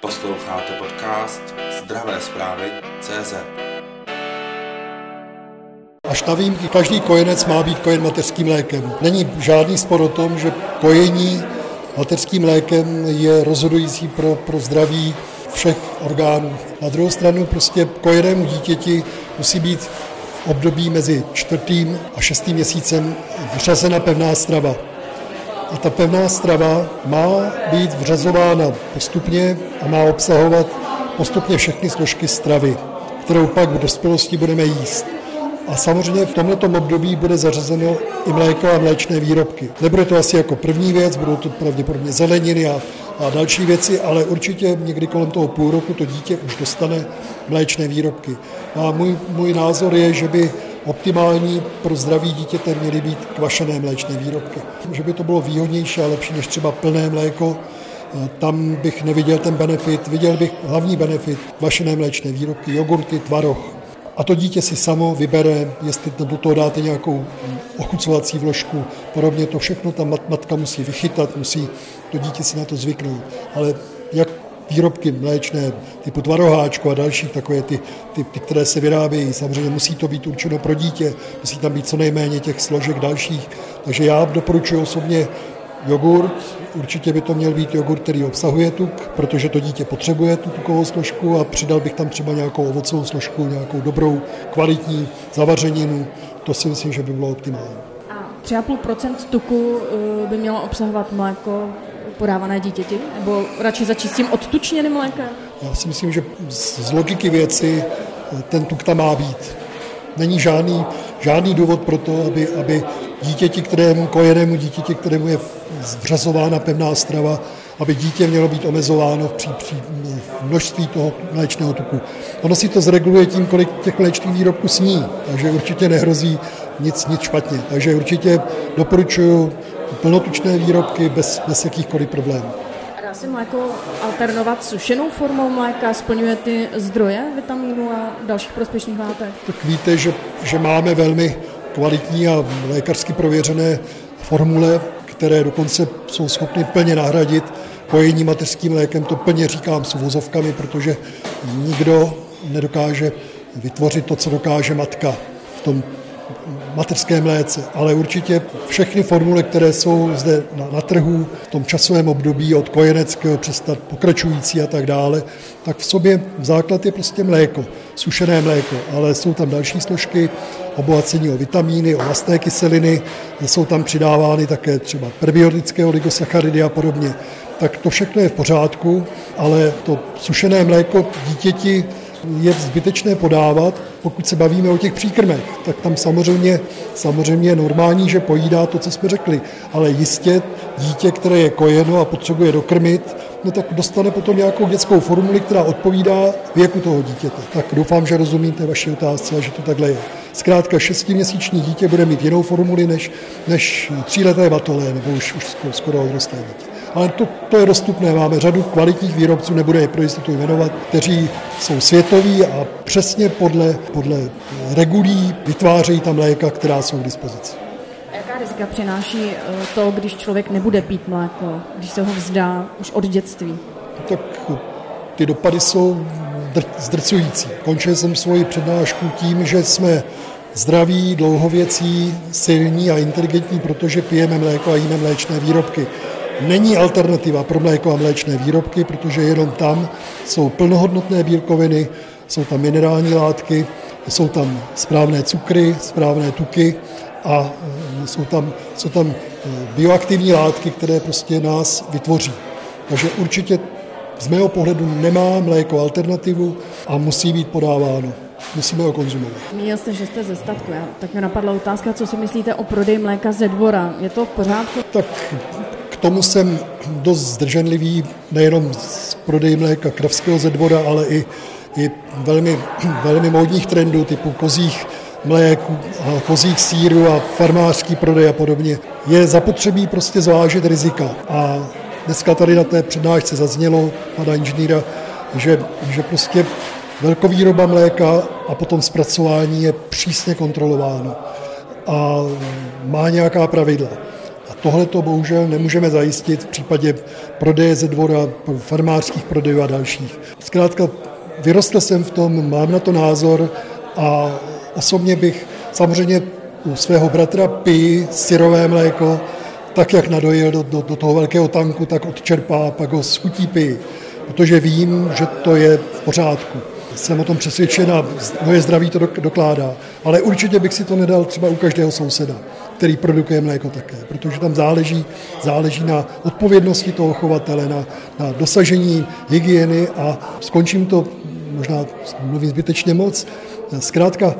Posloucháte podcast Zdravé zprávy CZ. Až na výjimky každý kojenec má být kojen mateřským lékem. Není žádný spor o tom, že kojení mateřským lékem je rozhodující pro, pro zdraví všech orgánů. Na druhou stranu prostě kojenému dítěti musí být v období mezi čtvrtým a šestým měsícem vřazena pevná strava. A ta pevná strava má být vřazována postupně a má obsahovat postupně všechny složky stravy, kterou pak v dospělosti budeme jíst. A samozřejmě v tomto období bude zařazeno i mléko a mléčné výrobky. Nebude to asi jako první věc, budou to pravděpodobně zeleniny a, a další věci, ale určitě někdy kolem toho půl roku to dítě už dostane mléčné výrobky. A můj, můj názor je, že by optimální pro zdraví dítěte měly být kvašené mléčné výrobky. Že by to bylo výhodnější a lepší než třeba plné mléko, tam bych neviděl ten benefit. Viděl bych hlavní benefit kvašené mléčné výrobky, jogurty, tvaroh. A to dítě si samo vybere, jestli do toho dáte nějakou ochucovací vložku, podobně to všechno ta matka musí vychytat, musí to dítě si na to zvyknout. Ale jak výrobky mléčné typu tvaroháčku a další, takové ty, ty, ty, které se vyrábějí. Samozřejmě musí to být určeno pro dítě, musí tam být co nejméně těch složek dalších. Takže já doporučuji osobně jogurt, určitě by to měl být jogurt, který obsahuje tuk, protože to dítě potřebuje tu tukovou složku a přidal bych tam třeba nějakou ovocovou složku, nějakou dobrou, kvalitní zavařeninu. To si myslím, že by bylo optimální. A 3,5% tuku eh, by mělo obsahovat mléko podávané dítěti? Nebo radši začít s tím odtučněným mlékem? Já si myslím, že z logiky věci eh, ten tuk tam má být. Není žádný, žádný důvod pro to, aby, aby dítěti, kterému, kojenému dítěti, kterému je vřazována pevná strava, aby dítě mělo být omezováno v, při, při, v množství toho mléčného tuku. Ono si to zreguluje tím, kolik těch mléčných výrobků sní, takže určitě nehrozí nic, nic špatně. Takže určitě doporučuji plnotučné výrobky bez, bez jakýchkoliv problémů. Dá se mléko alternovat sušenou formou mléka? Splňuje ty zdroje vitamínů a dalších prospěšných látek? Tak víte, že, že máme velmi kvalitní a lékařsky prověřené formule, které dokonce jsou schopny plně nahradit kojení mateřským lékem. To plně říkám s uvozovkami, protože nikdo nedokáže vytvořit to, co dokáže matka v tom mateřské mléce, ale určitě všechny formule, které jsou zde na, na trhu v tom časovém období od kojeneckého přes pokračující a tak dále, tak v sobě základ je prostě mléko, sušené mléko, ale jsou tam další složky, obohacení o vitamíny, o vlastné kyseliny, jsou tam přidávány také třeba prebiotické oligosacharidy a podobně. Tak to všechno je v pořádku, ale to sušené mléko dítěti je zbytečné podávat, pokud se bavíme o těch příkrmech, tak tam samozřejmě, samozřejmě je normální, že pojídá to, co jsme řekli, ale jistě dítě, které je kojeno a potřebuje dokrmit, no tak dostane potom nějakou dětskou formuli, která odpovídá věku toho dítěte. Tak doufám, že rozumíte vaši otázce a že to takhle je. Zkrátka šestiměsíční dítě bude mít jinou formuli než, než tříleté batole nebo už, už skoro odrostlé dítě ale to, to je dostupné. Máme řadu kvalitních výrobců, nebude je pro jistotu jmenovat, kteří jsou světoví a přesně podle, podle regulí vytvářejí tam mléka, která jsou k dispozici. Jaká rizika přináší eh, to, když člověk nebude pít mléko, když se ho vzdá už od dětství? Tak ty dopady jsou zdrcující. Končil jsem svoji přednášku tím, že jsme zdraví, dlouhověcí, silní a inteligentní, protože pijeme mléko a jíme mléčné výrobky není alternativa pro mléko a mléčné výrobky, protože jenom tam jsou plnohodnotné bílkoviny, jsou tam minerální látky, jsou tam správné cukry, správné tuky a e, jsou tam, jsou tam e, bioaktivní látky, které prostě nás vytvoří. Takže určitě z mého pohledu nemá mléko alternativu a musí být podáváno. Musíme ho konzumovat. Zmínil jste, že jste ze statku. Tak mě napadla otázka, co si myslíte o prodeji mléka ze dvora. Je to v pořádku? Tak tomu jsem dost zdrženlivý, nejenom z prodeji mléka kravského ze dvora, ale i, i velmi, velmi módních trendů typu kozích mléku, a kozích síru a farmářský prodej a podobně. Je zapotřebí prostě zvážit rizika. A dneska tady na té přednášce zaznělo pana inženýra, že, že prostě velkovýroba mléka a potom zpracování je přísně kontrolováno a má nějaká pravidla tohle to bohužel nemůžeme zajistit v případě prodeje ze dvora, farmářských prodejů a dalších. Zkrátka vyrostl jsem v tom, mám na to názor a osobně bych samozřejmě u svého bratra pí syrové mléko, tak jak nadojil do, do, do toho velkého tanku, tak odčerpá, pak ho schutí pí, protože vím, že to je v pořádku. Jsem o tom přesvědčen a moje zdraví to dokládá. Ale určitě bych si to nedal třeba u každého souseda, který produkuje mléko také, protože tam záleží, záleží na odpovědnosti toho chovatele, na, na dosažení hygieny a skončím to, možná mluvím zbytečně moc, zkrátka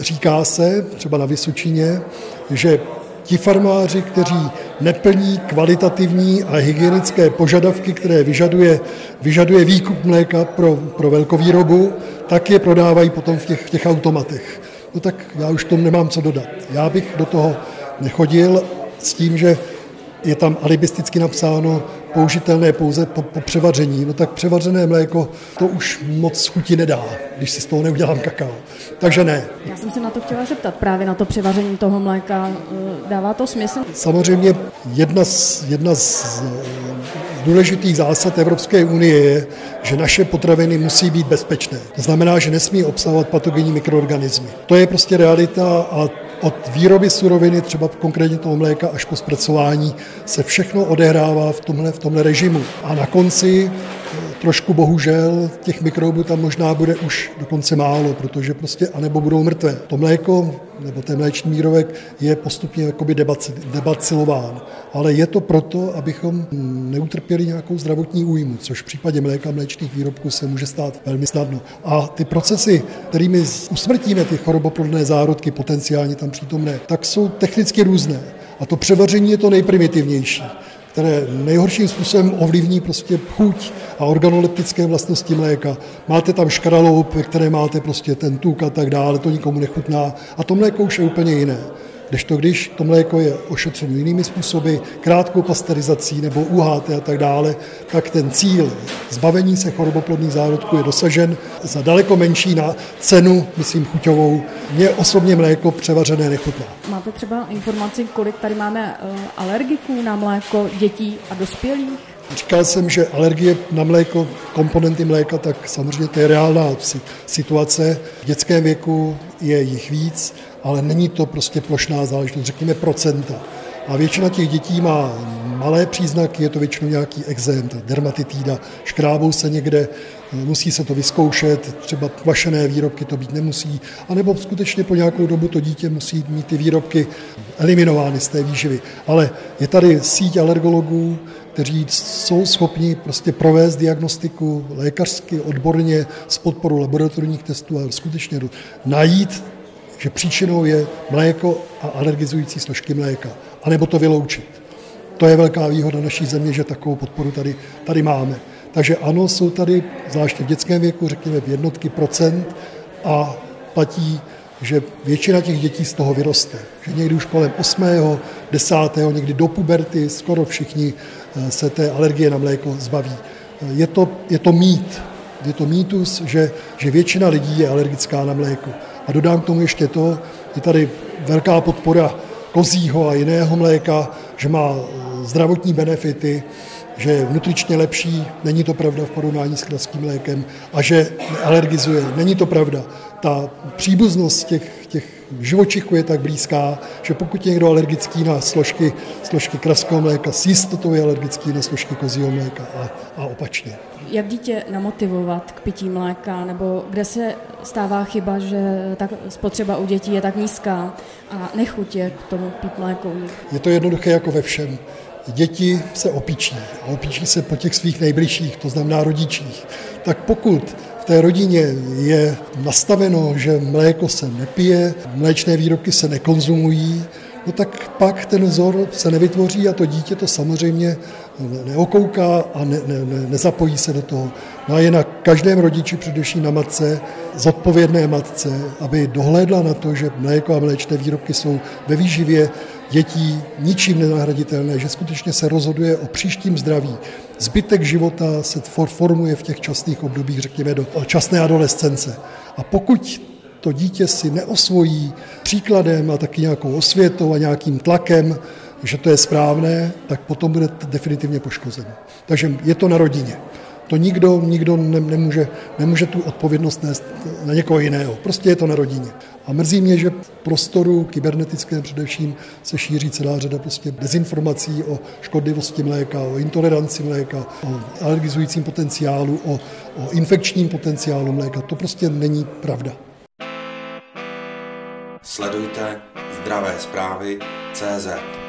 říká se, třeba na Vysočině, že ti farmáři, kteří neplní kvalitativní a hygienické požadavky, které vyžaduje, vyžaduje výkup mléka pro, pro velkovýrobu, tak je prodávají potom v těch, v těch automatech. No tak já už tomu nemám co dodat. Já bych do toho nechodil s tím, že je tam alibisticky napsáno použitelné pouze po, po převaření, no tak převařené mléko to už moc chuti nedá, když si z toho neudělám kakao. Takže ne. Já jsem se na to chtěla zeptat, právě na to převaření toho mléka. Eh, dává to smysl? Samozřejmě jedna z, jedna z důležitých zásad Evropské unie je, že naše potraviny musí být bezpečné. To znamená, že nesmí obsahovat patogenní mikroorganismy. To je prostě realita a od výroby suroviny, třeba konkrétně toho mléka, až po zpracování, se všechno odehrává v tomhle, v tomhle režimu. A na konci trošku bohužel těch mikrobů tam možná bude už dokonce málo, protože prostě anebo budou mrtvé. To mléko nebo ten mléčný výrobek je postupně jakoby debacilován. Ale je to proto, abychom neutrpěli nějakou zdravotní újmu, což v případě mléka mléčných výrobků se může stát velmi snadno. A ty procesy, kterými usmrtíme ty choroboplodné zárodky potenciálně tam přítomné, tak jsou technicky různé. A to převaření je to nejprimitivnější které nejhorším způsobem ovlivní prostě chuť a organoleptické vlastnosti mléka. Máte tam škraloup, ve které máte prostě ten tuk a tak dále, to nikomu nechutná. A to mléko už je úplně jiné. Když to, když to mléko je ošetřeno jinými způsoby, krátkou pasterizací nebo UHT a tak dále, tak ten cíl zbavení se choroboplodných zárodků je dosažen za daleko menší na cenu, myslím chuťovou. Mně osobně mléko převařené nechutná. Máte třeba informaci, kolik tady máme eh, alergiků na mléko dětí a dospělých? Říkal jsem, že alergie na mléko, komponenty mléka, tak samozřejmě to je reálná situace. V dětském věku je jich víc, ale není to prostě plošná záležitost, řekněme procenta. A většina těch dětí má malé příznaky, je to většinou nějaký exém, dermatitída, škrábou se někde, musí se to vyzkoušet, třeba kvašené výrobky to být nemusí, anebo skutečně po nějakou dobu to dítě musí mít ty výrobky eliminovány z té výživy. Ale je tady síť alergologů, kteří jsou schopni prostě provést diagnostiku lékařsky, odborně, s podporou laboratorních testů a skutečně najít že příčinou je mléko a alergizující složky mléka, anebo to vyloučit. To je velká výhoda naší země, že takovou podporu tady, tady máme. Takže ano, jsou tady, zvláště v dětském věku, řekněme v jednotky procent a platí, že většina těch dětí z toho vyroste. Že někdy už kolem 8., 10., někdy do puberty skoro všichni eh, se té alergie na mléko zbaví. Je to, je to mít, je to mýtus, že, že většina lidí je alergická na mléko. A dodám k tomu ještě to, je tady velká podpora kozího a jiného mléka, že má eh, zdravotní benefity, že je nutričně lepší, není to pravda v porovnání s kravským mlékem, a že alergizuje, není to pravda. Ta příbuznost těch, těch živočichů je tak blízká, že pokud je někdo alergický na složky, složky kravského mléka, s jistotou je alergický na složky kozího mléka a, a opačně jak dítě namotivovat k pití mléka, nebo kde se stává chyba, že ta spotřeba u dětí je tak nízká a nechutě k tomu pít mléko. Je to jednoduché jako ve všem. Děti se opíčí a opíčí se po těch svých nejbližších, to znamená rodičích. Tak pokud v té rodině je nastaveno, že mléko se nepije, mléčné výrobky se nekonzumují, no tak pak ten vzor se nevytvoří a to dítě to samozřejmě neokouká a ne, ne, ne, nezapojí se do toho. No a je na každém rodiči, především na matce, zodpovědné matce, aby dohlédla na to, že mléko a mléčné výrobky jsou ve výživě dětí ničím nenahraditelné, že skutečně se rozhoduje o příštím zdraví. Zbytek života se formuje v těch časných obdobích, řekněme, do časné adolescence. A pokud to dítě si neosvojí příkladem a taky nějakou osvětou a nějakým tlakem že to je správné, tak potom bude definitivně poškozen. Takže je to na rodině. To nikdo, nikdo nemůže, nemůže tu odpovědnost nést na někoho jiného. Prostě je to na rodině. A mrzí mě, že v prostoru kybernetickém především se šíří celá řada prostě dezinformací o škodlivosti mléka, o intoleranci mléka, o alergizujícím potenciálu, o, o infekčním potenciálu mléka. To prostě není pravda. Sledujte zdravé zprávy CZ.